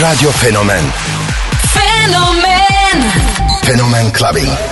Radio Fenomen Fenomen Fenomen Clubbing.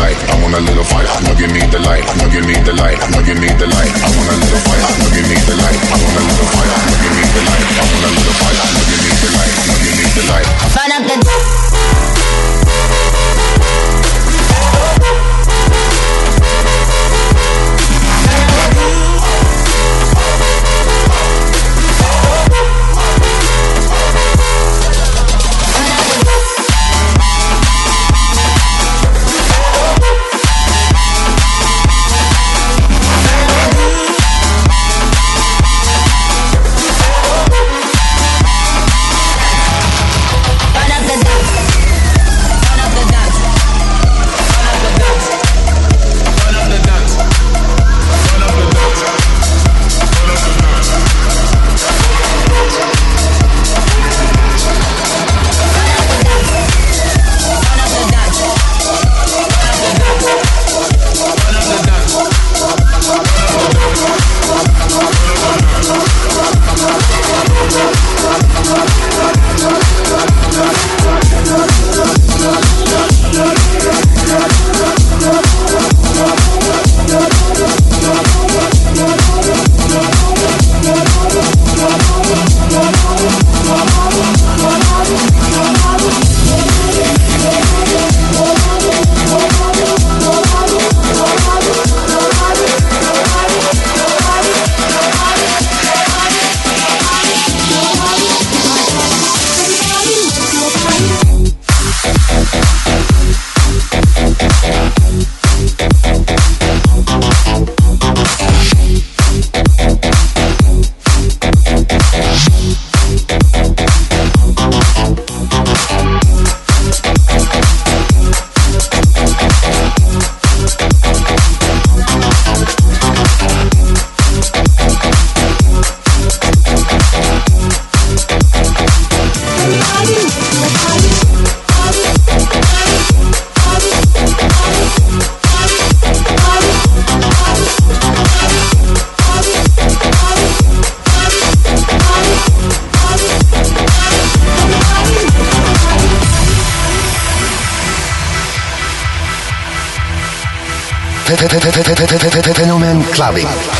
light. I want a little fire. Now give me the light. Now give me the light. Now give me the light. I want a little fire. Now give me the light. I want a little fire. Now give me the light. I want a little fire. Now give me the light. Now give me the light. Burn up the. clubbing.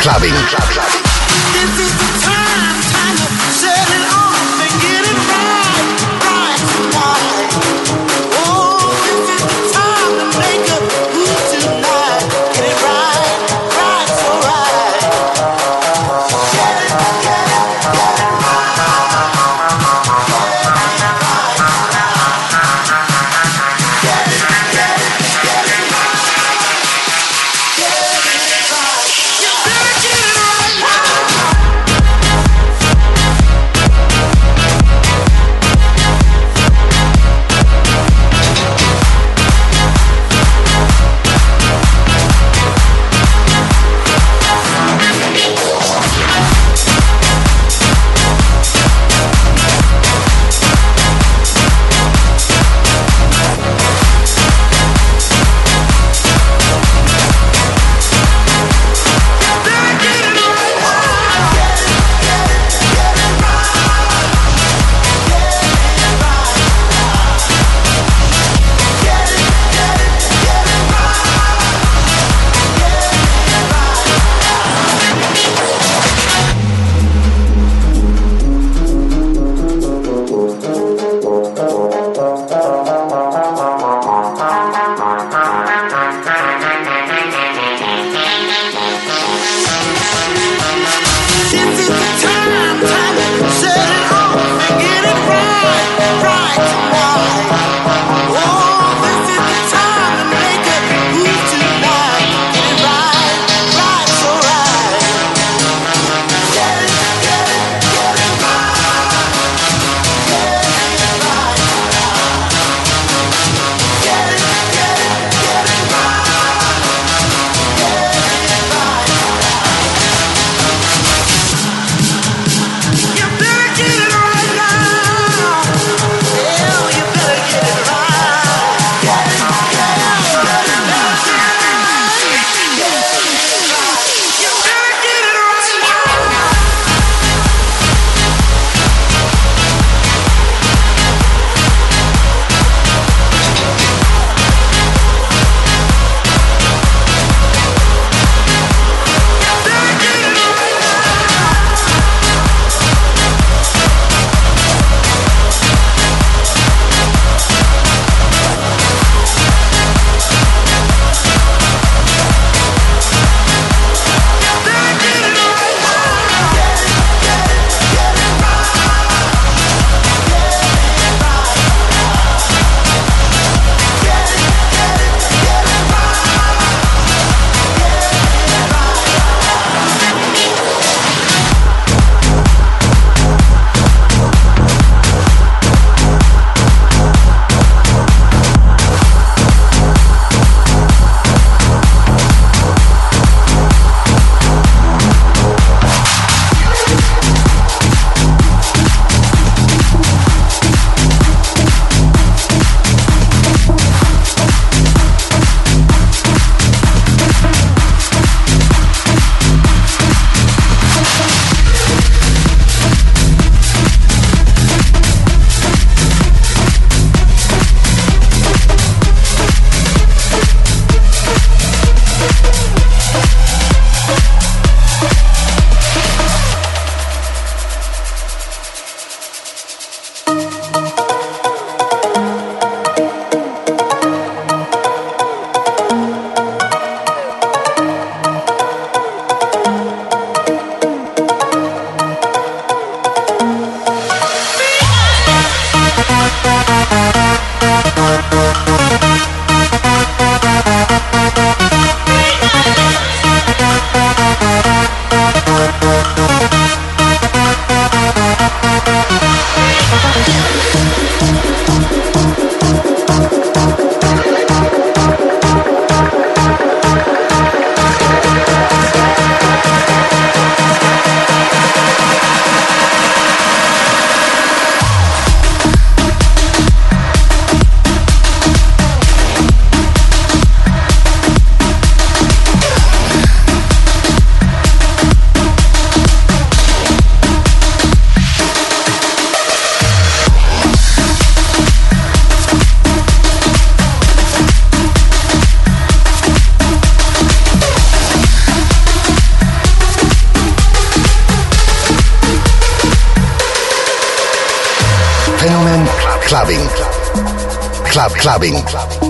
Fenomen Clubbing. Club clubbing.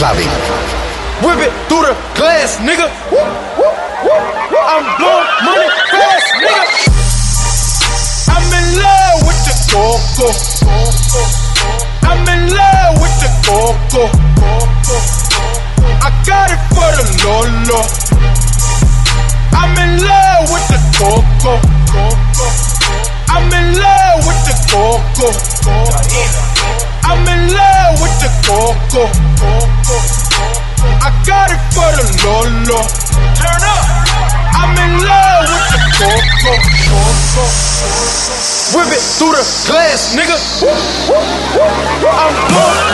Clubbing. Whip it through the glass, nigga. Woo, woo, woo. I'm blowing money fast, nigga. I'm in love with the coco. I'm in love with the coco. I got it for the Lolo. I'm in love with the coco. I'm in love with the coco. I'm in love with the coco. I got it for the Lolo. Turn up. I'm in love with the coco. Whip it through the glass, nigga. I'm blowing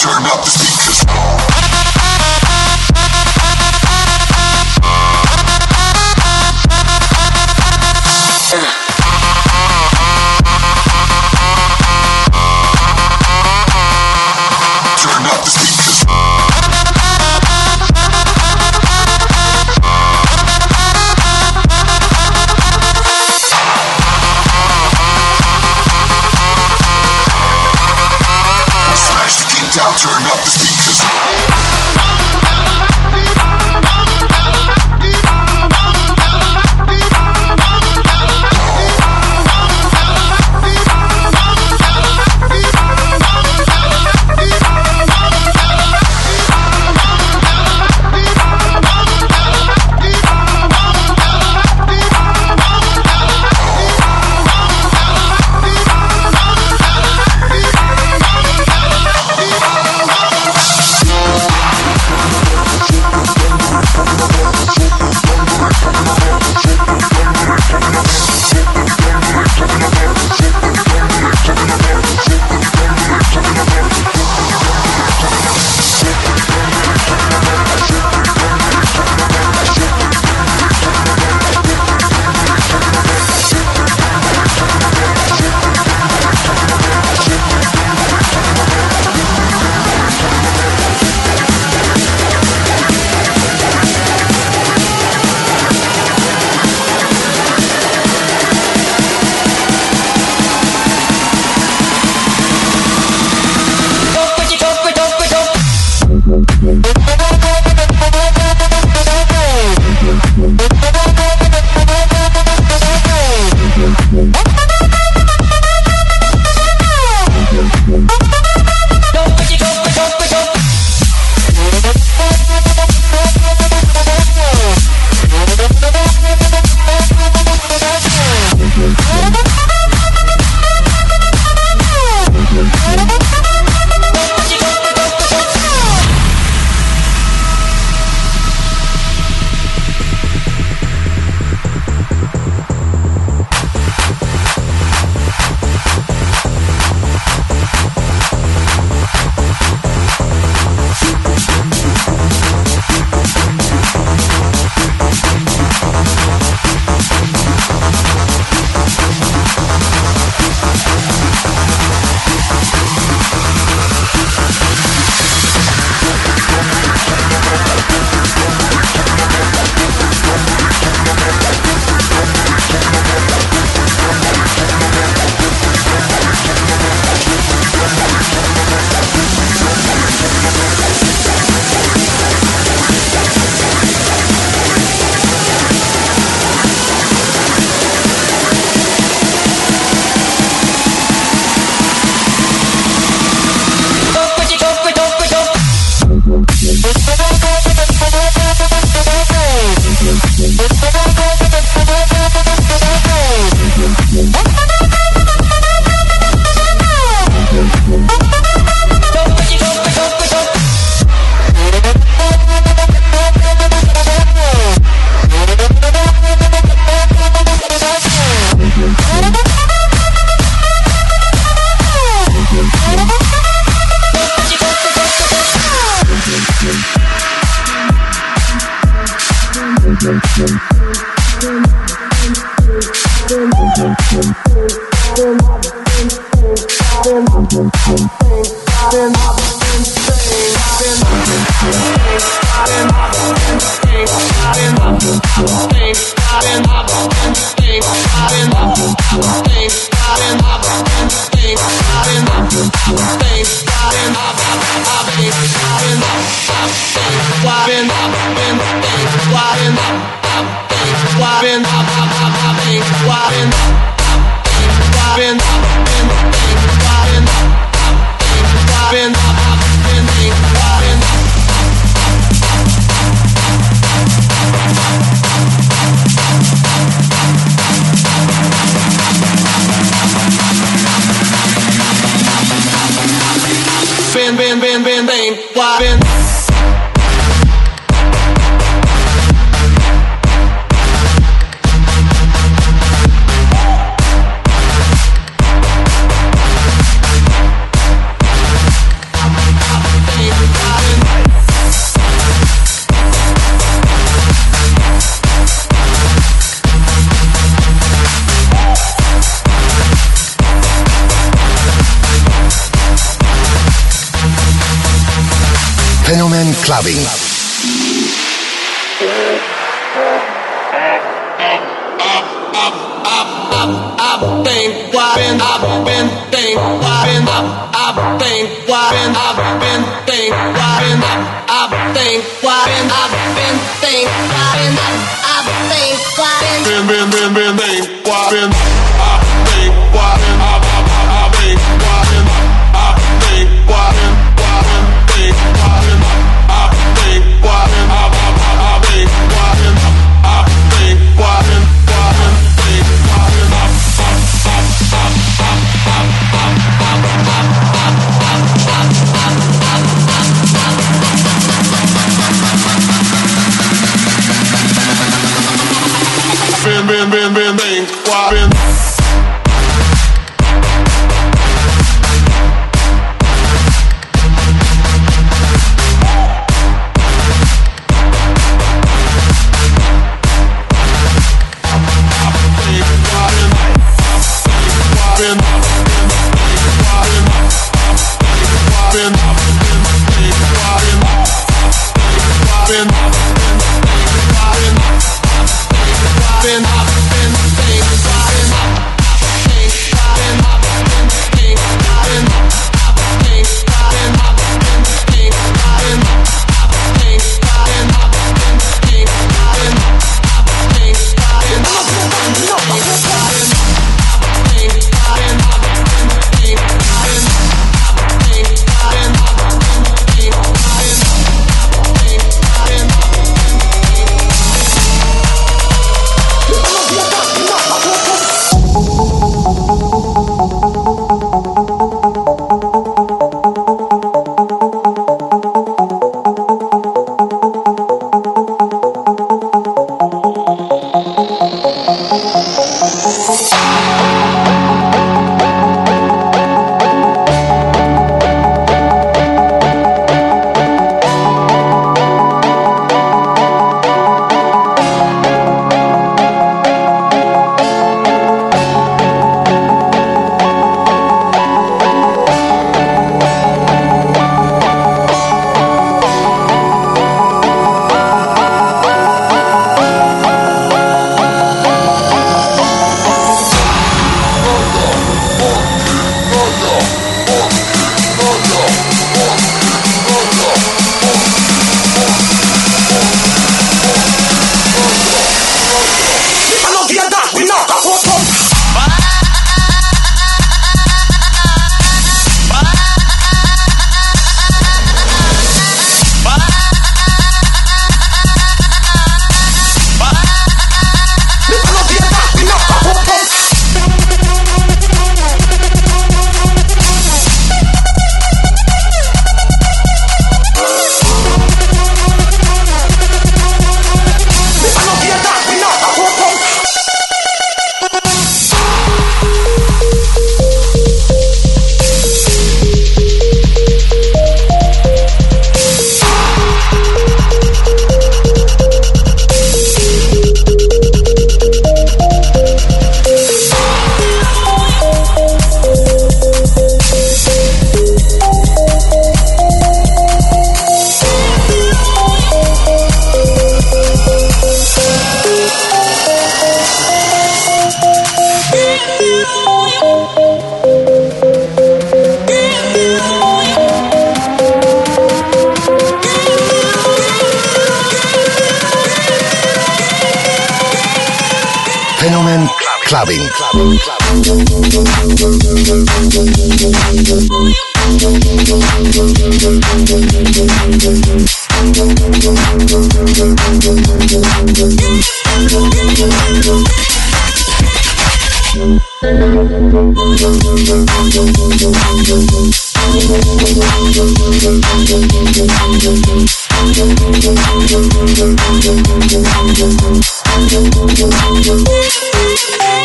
turn up the speed. Been, been, been, been, why been, I think,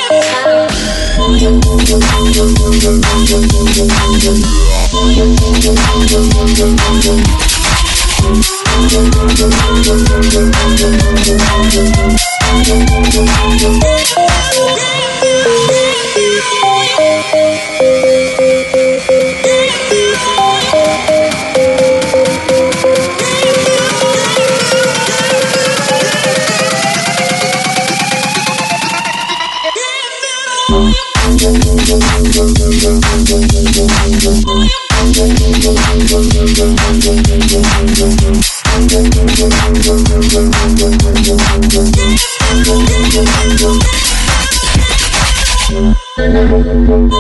Strange music. Fenomen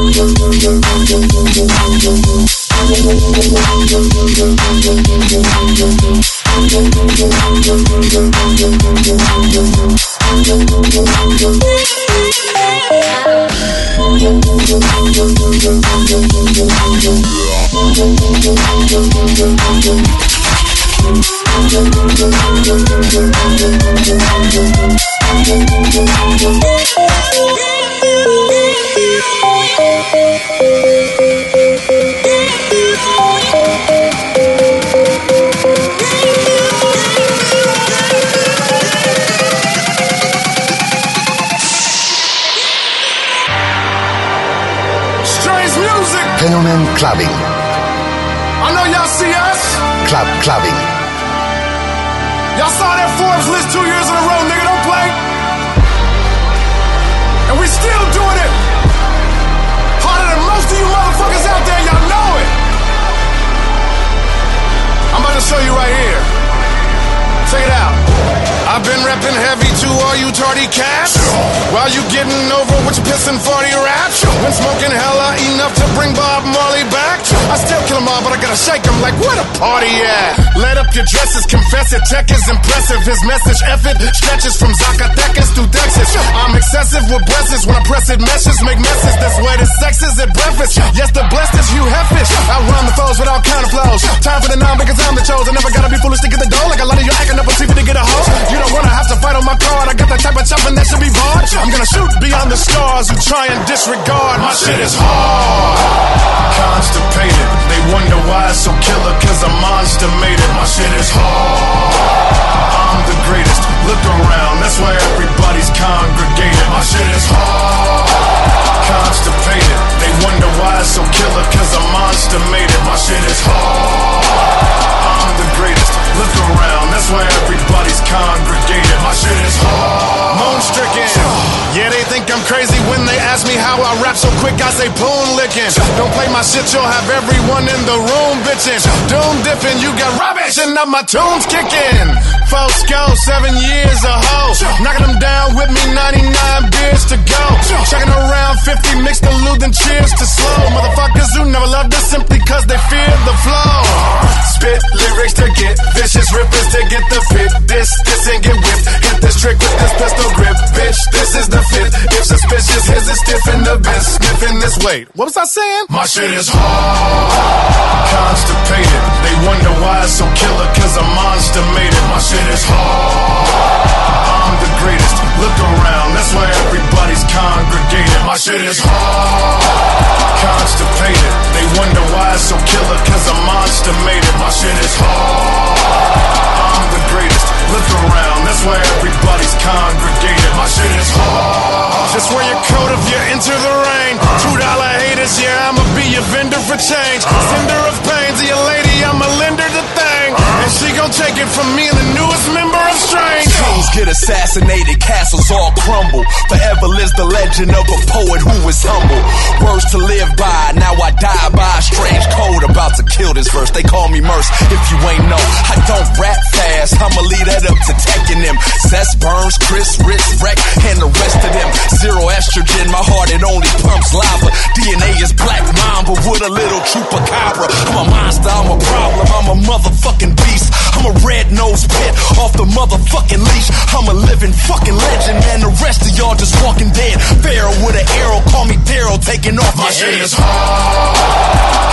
Clubbing. I know y'all see us. Club Clubbing. Y'all saw that Forbes list two years in a row, nigga. Don't play. And we still doing it. Harder than most of you motherfuckers out there. Y'all know it. I'm about to show you right here. Check it out. I've been repping heavy to all you tardy cats. While you getting over with your pissing 40 raps. Been smoking hella enough to bring Bob Marley back. I still kill 'em all, but I gotta shake 'em like where the party at? Let up your dresses, confess it. Tech is impressive. His message effort stretches from Zacatecas to Texas. I'm excessive with blessings when I press it. Meshes make messes. That's where the sex is at breakfast. Yes, the blessed is you heffish. I run the foes with all kind of flows. Time for the non because I'm the chosen. Never gotta be foolish to get the dough. Like a lot of you acting up on TV to get a hoe. You don't wanna have to fight on my card. I got that type of chopping that should be barred. I'm gonna shoot beyond the stars who try and disregard. My shit is hard. Constipated. They wonder why it's so killer, cause I'm monster made it. My shit is hard. I'm the greatest. Look around, that's why everybody's congregated. My shit is hard. Constipated. They wonder why it's so killer, cause I'm monster made it. My shit is hard. I'm the greatest. Look around, that's why everybody's congregated. My shit is hard. Moan stricken. Yeah, they think I'm crazy when they ask me how I rap so quick. I say poon licking. Don't play my shit, you'll have everyone in the room bitching. Doom dipping, you got rubbish, and now my tunes kicking. Fosco, seven years a hoe. Knocking them down with me, 99 beers to go. Checking around 50, mixed the lube cheers to slow. Motherfuckers who never loved us simply cause they fear the flow. Spit lyrics to get vicious, rippers to get the fit. This, this and get whipped. Hit this trick with this pistol grip. Bitch, this is the fit. If suspicious, here's it stiff in the best. Sniffing this weight. What was I saying? My shit is hard. Constipated. They wonder why it's so killer, cause a monster made it. My shit is hard. I'm the greatest. Look around, that's why everybody's congregated. My shit is hard. Constipated. They wonder why it's so killer, cause a monster made it. My shit is hard. I'm the greatest. Look around, that's why everybody's congregated. My shit is hard. Just wear your coat if you enter the rain. Two dollar haters, yeah, I'ma be your vendor for change. Sender of pain to your lady, I'ma lend her the thing. And she gon' take it from me and the newest member of Strange. Kings get assassinated, castles all crumble. Forever lives the legend of a poet who is humble. Words to live by, now I die by a strange code. About to kill this verse, they call me Murs. If you ain't know, I don't rap fast. I'ma leave that up to taking and them. Seth Burns, Krizz Rittz, Wreck, and the rest of them. Zero estrogen, my heart it only pumps lava. DNA is black mamba with a little chupacabra. I'm a monster, I'm a problem, I'm a motherfucking beast. I'm a red-nosed pit off the motherfucking leash. I'm a living fucking legend, man. The rest of y'all just walking dead. Pharaoh with an arrow, call me Daryl, taking off My my shit head. is hard,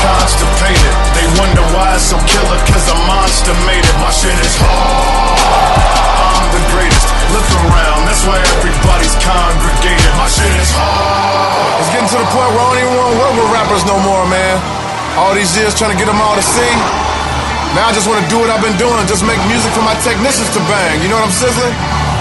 constipated. They wonder why it's so killer, cause I'm monster made it. My shit is hard, I'm the greatest. Look around, that's why everybody's congregated. My shit is hard. It's getting to the point where I don't even want to work with rappers no more, man. All these years trying to get them all to see. Now I just want to do what I've been doing, just make music for my technicians to bang. You know what I'm sizzling?